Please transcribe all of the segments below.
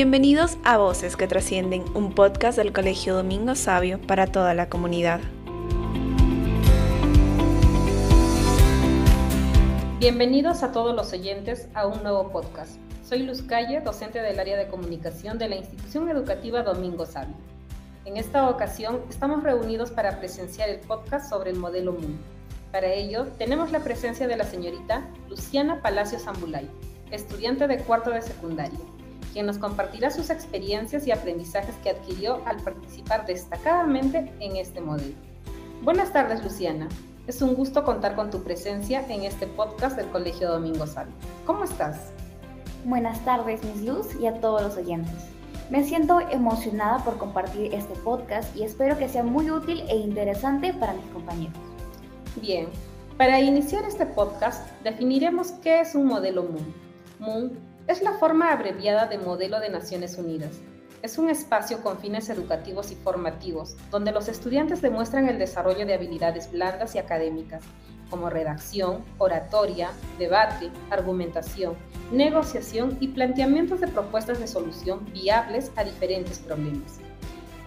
Bienvenidos a Voces que Trascienden, un podcast del Colegio Domingo Sabio para toda la comunidad. Bienvenidos a todos los oyentes a un nuevo podcast. Soy Luz Calle, docente del área de comunicación de la institución educativa Domingo Sabio. En esta ocasión estamos reunidos para presenciar el podcast sobre el modelo MUN. Para ello, tenemos la presencia de la señorita Luciana Palacios Ambulay, estudiante de cuarto de secundaria quien nos compartirá sus experiencias y aprendizajes que adquirió al participar destacadamente en este modelo. Buenas tardes, Luciana. Es un gusto contar con tu presencia en este podcast del Colegio Domingo Salvo. ¿Cómo estás? Buenas tardes, Miss Luz, y a todos los oyentes. Me siento emocionada por compartir este podcast y espero que sea muy útil e interesante para mis compañeros. Bien, para iniciar este podcast definiremos qué es un modelo MOON. MOON es la forma abreviada de Modelo de Naciones Unidas. Es un espacio con fines educativos y formativos, donde los estudiantes demuestran el desarrollo de habilidades blandas y académicas, como redacción, oratoria, debate, argumentación, negociación y planteamientos de propuestas de solución viables a diferentes problemas.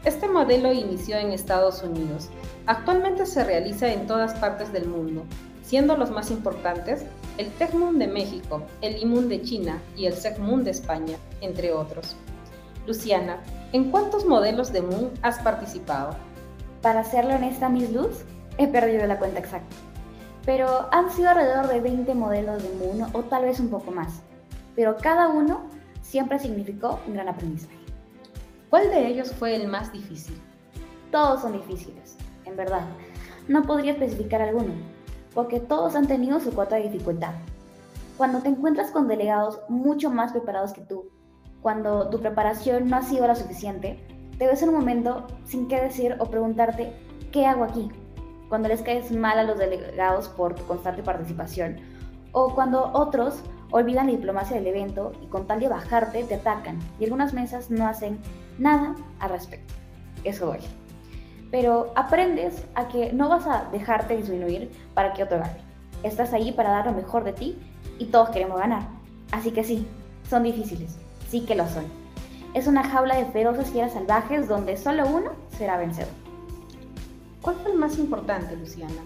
Este modelo inició en Estados Unidos. Actualmente se realiza en todas partes del mundo, siendo los más importantes el TECMUN de México, el IMUN de China y el SECMUN de España, entre otros. Luciana, ¿en cuántos modelos de MUN has participado? Para serle honesta, Miss Luz, he perdido la cuenta exacta. Pero han sido alrededor de 20 modelos de MUN o tal vez un poco más. Pero cada uno siempre significó un gran aprendizaje. ¿Cuál de ellos fue el más difícil? Todos son difíciles, en verdad. No podría especificar alguno, porque todos han tenido su cuota de dificultad. Cuando te encuentras con delegados mucho más preparados que tú, cuando tu preparación no ha sido la suficiente, te ves en un momento sin qué decir o preguntarte, ¿qué hago aquí? Cuando les caes mal a los delegados por tu constante participación, o cuando otros olvidan la diplomacia del evento y con tal de bajarte te atacan y algunas mesas no hacen nada al respecto. Eso voy pero aprendes a que no vas a dejarte disminuir para que otro gane. Estás ahí para dar lo mejor de ti y todos queremos ganar. Así que sí, son difíciles, sí que lo son. Es una jaula de feroces fieras salvajes donde solo uno será vencedor. ¿Cuál fue el más importante, Luciana?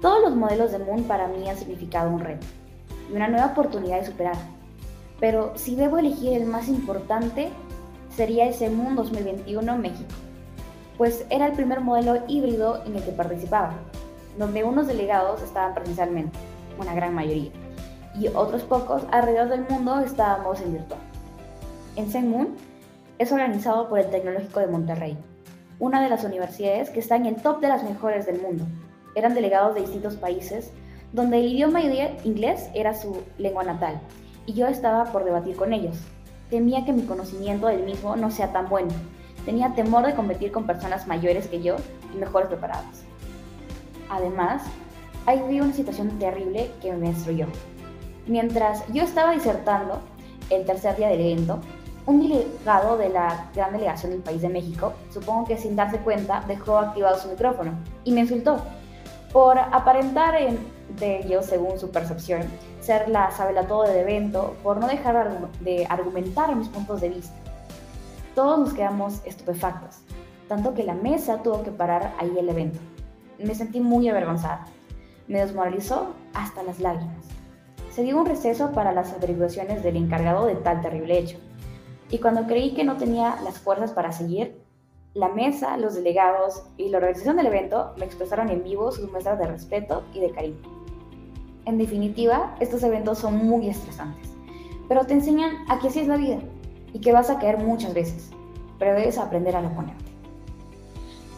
Todos los modelos de Moon para mí han significado un reto y una nueva oportunidad de superar. Pero si debo elegir el más importante, sería ese Moon 2021 México pues era el primer modelo híbrido en el que participaba, donde unos delegados estaban presencialmente, una gran mayoría, y otros pocos alrededor del mundo estábamos en virtual. En Zenmoon es organizado por el Tecnológico de Monterrey, una de las universidades que está en el top de las mejores del mundo. Eran delegados de distintos países, donde el idioma inglés era su lengua natal, y yo estaba por debatir con ellos. Temía que mi conocimiento del mismo no sea tan bueno, Tenía temor de competir con personas mayores que yo y mejores preparadas. Además, ahí vi una situación terrible que me destruyó. Mientras yo estaba disertando el tercer día del evento, un delegado de la gran delegación del país de México, supongo que sin darse cuenta, dejó activado su micrófono y me insultó por aparentar en, de ello, según su percepción, ser la todo del evento, por no dejar de argumentar mis puntos de vista todos nos quedamos estupefactos, tanto que la mesa tuvo que parar ahí el evento. Me sentí muy avergonzada. Me desmoralizó hasta las lágrimas. Se dio un receso para las averiguaciones del encargado de tal terrible hecho. Y cuando creí que no tenía las fuerzas para seguir, la mesa, los delegados y la organización del evento me expresaron en vivo sus muestras de respeto y de cariño. En definitiva, estos eventos son muy estresantes, pero te enseñan a que así es la vida y que vas a caer muchas veces, pero debes aprender a ponerte.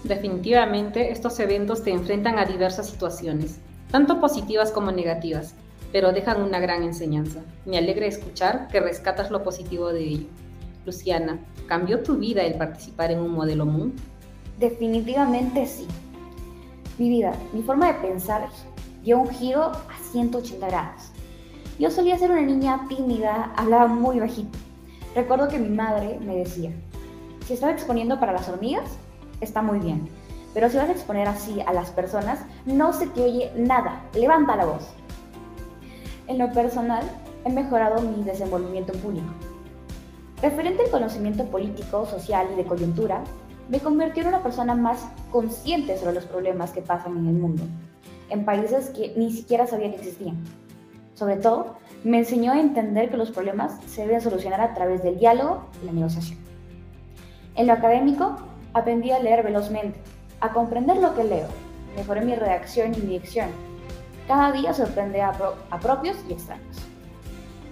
Definitivamente, estos eventos te enfrentan a diversas situaciones, tanto positivas como negativas, pero dejan una gran enseñanza. Me alegra escuchar que rescatas lo positivo de ello. Luciana, ¿cambió tu vida el participar en un modelo Moon? Definitivamente sí. Mi vida, mi forma de pensar dio un giro a 180 grados. Yo solía ser una niña tímida, hablaba muy bajito Recuerdo que mi madre me decía, si estás exponiendo para las hormigas, está muy bien, pero si vas a exponer así a las personas, no se te oye nada, levanta la voz. En lo personal, he mejorado mi desenvolvimiento en público. Referente al conocimiento político, social y de coyuntura, me convirtió en una persona más consciente sobre los problemas que pasan en el mundo, en países que ni siquiera sabía que existían. Sobre todo, me enseñó a entender que los problemas se deben solucionar a través del diálogo y la negociación. En lo académico, aprendí a leer velozmente, a comprender lo que leo, mejoré mi redacción y mi dicción. Cada día sorprende a, a propios y extraños.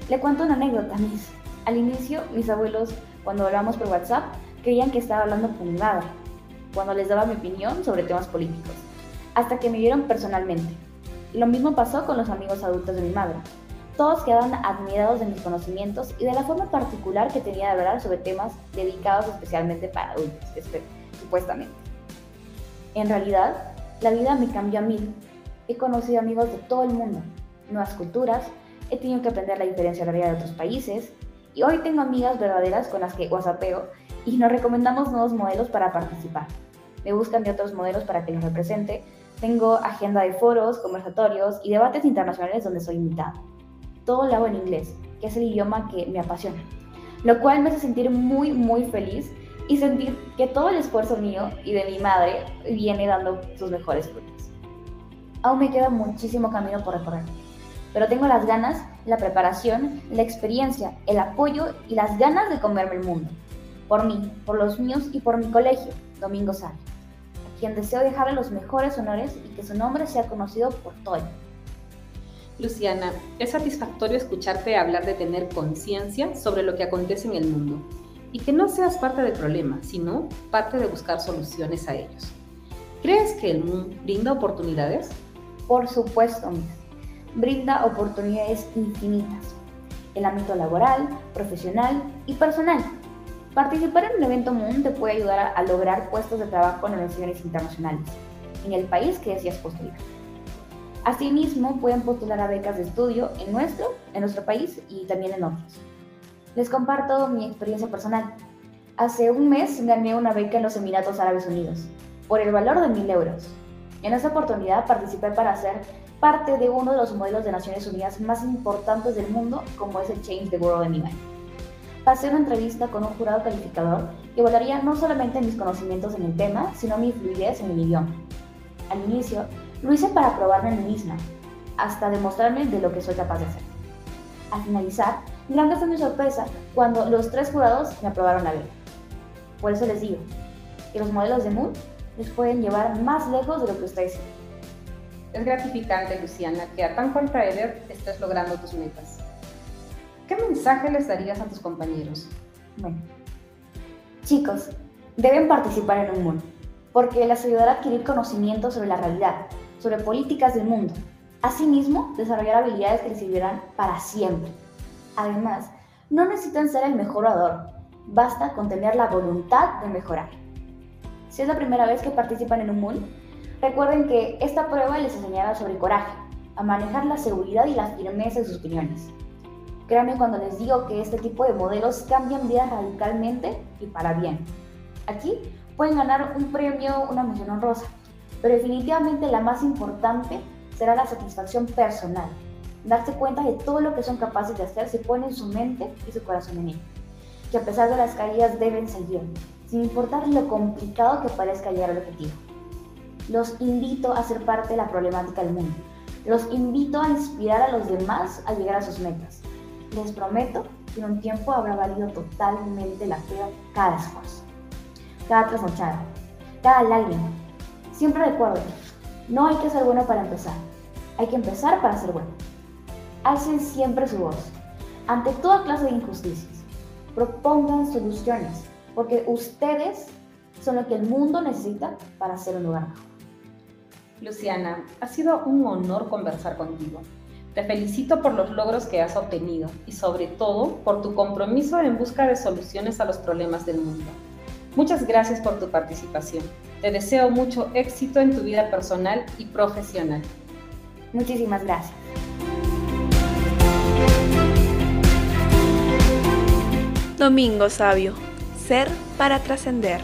Le cuento una anécdota, mis. Al inicio, mis abuelos, cuando hablamos por WhatsApp, creían que estaba hablando con mi madre, cuando les daba mi opinión sobre temas políticos, hasta que me vieron personalmente. Lo mismo pasó con los amigos adultos de mi madre. Todos quedaban admirados de mis conocimientos y de la forma particular que tenía de hablar sobre temas dedicados especialmente para adultos, supuestamente. En realidad, la vida me cambió a mí. He conocido amigos de todo el mundo, nuevas culturas, he tenido que aprender la diferencia horaria de otros países y hoy tengo amigas verdaderas con las que whatsappeo y nos recomendamos nuevos modelos para participar. Me buscan de otros modelos para que los represente. Tengo agenda de foros, conversatorios y debates internacionales donde soy invitada. Todo lo hago en inglés, que es el idioma que me apasiona, lo cual me hace sentir muy, muy feliz y sentir que todo el esfuerzo mío y de mi madre viene dando sus mejores frutos. Aún me queda muchísimo camino por recorrer, pero tengo las ganas, la preparación, la experiencia, el apoyo y las ganas de comerme el mundo por mí, por los míos y por mi colegio, Domingo Sal, a quien deseo dejarle los mejores honores y que su nombre sea conocido por todo Luciana, es satisfactorio escucharte hablar de tener conciencia sobre lo que acontece en el mundo y que no seas parte del problema, sino parte de buscar soluciones a ellos. ¿Crees que el mundo brinda oportunidades? Por supuesto, Miss. Brinda oportunidades infinitas. El ámbito laboral, profesional y personal Participar en un evento MUN te puede ayudar a, lograr puestos de trabajo en organizaciones internacionales, en el país que deseas postular. Asimismo, pueden postular a becas de estudio en nuestro, en nuestro país y también en otros. Les comparto mi experiencia personal. Hace un mes gané una beca en los Emiratos Árabes Unidos, por el valor de mil euros. En esa oportunidad participé para ser parte de uno de los modelos de Naciones Unidas más importantes del mundo, como es el Change the World Anyway pasé una entrevista con un jurado calificador que evaluaría no solamente mis conocimientos en el tema, sino mi fluidez en el idioma. Al inicio, lo hice para probarme a mí misma, hasta demostrarme de lo que soy capaz de hacer. Al finalizar, grande fue mi sorpresa cuando los tres jurados me aprobaron la beca. Por eso les digo que los modelos de Moon les pueden llevar más lejos de lo que ustedes. Es gratificante, Luciana, que a tan corta edad estés logrando tus metas. ¿Qué mensaje les darías a tus compañeros? Bueno, chicos, deben participar en un mundo, porque les ayudará a adquirir conocimientos sobre la realidad, sobre políticas del mundo. Asimismo, desarrollar habilidades que les servirán para siempre. Además, no necesitan ser el mejor orador, basta con tener la voluntad de mejorar. Si es la primera vez que participan en un MUN, recuerden que esta prueba les enseñará sobre coraje, a manejar la seguridad y la firmeza de sus opiniones, Créanme cuando les digo que este tipo de modelos cambian vidas radicalmente y para bien. Aquí pueden ganar un premio, una mención honrosa, pero definitivamente la más importante será la satisfacción personal. Darse cuenta de todo lo que son capaces de hacer si ponen su mente y su corazón en ello. Que a pesar de las caídas deben seguir, sin importar lo complicado que parezca llegar al objetivo. Los invito a ser parte de la problemática del mundo. Los invito a inspirar a los demás a llegar a sus metas. Les prometo que en un tiempo habrá valido totalmente la pena cada esfuerzo, cada trasnochada, cada lágrima. Siempre recuerden, no hay que ser bueno para empezar, hay que empezar para ser bueno. Alcen siempre su voz ante toda clase de injusticias. Propongan soluciones, porque ustedes son lo que el mundo necesita para ser un lugar mejor. Luciana, ha sido un honor conversar contigo. Te felicito por los logros que has obtenido y sobre todo por tu compromiso en busca de soluciones a los problemas del mundo. Muchas gracias por tu participación. Te deseo mucho éxito en tu vida personal y profesional. Muchísimas gracias. Domingo Sabio. Ser para trascender.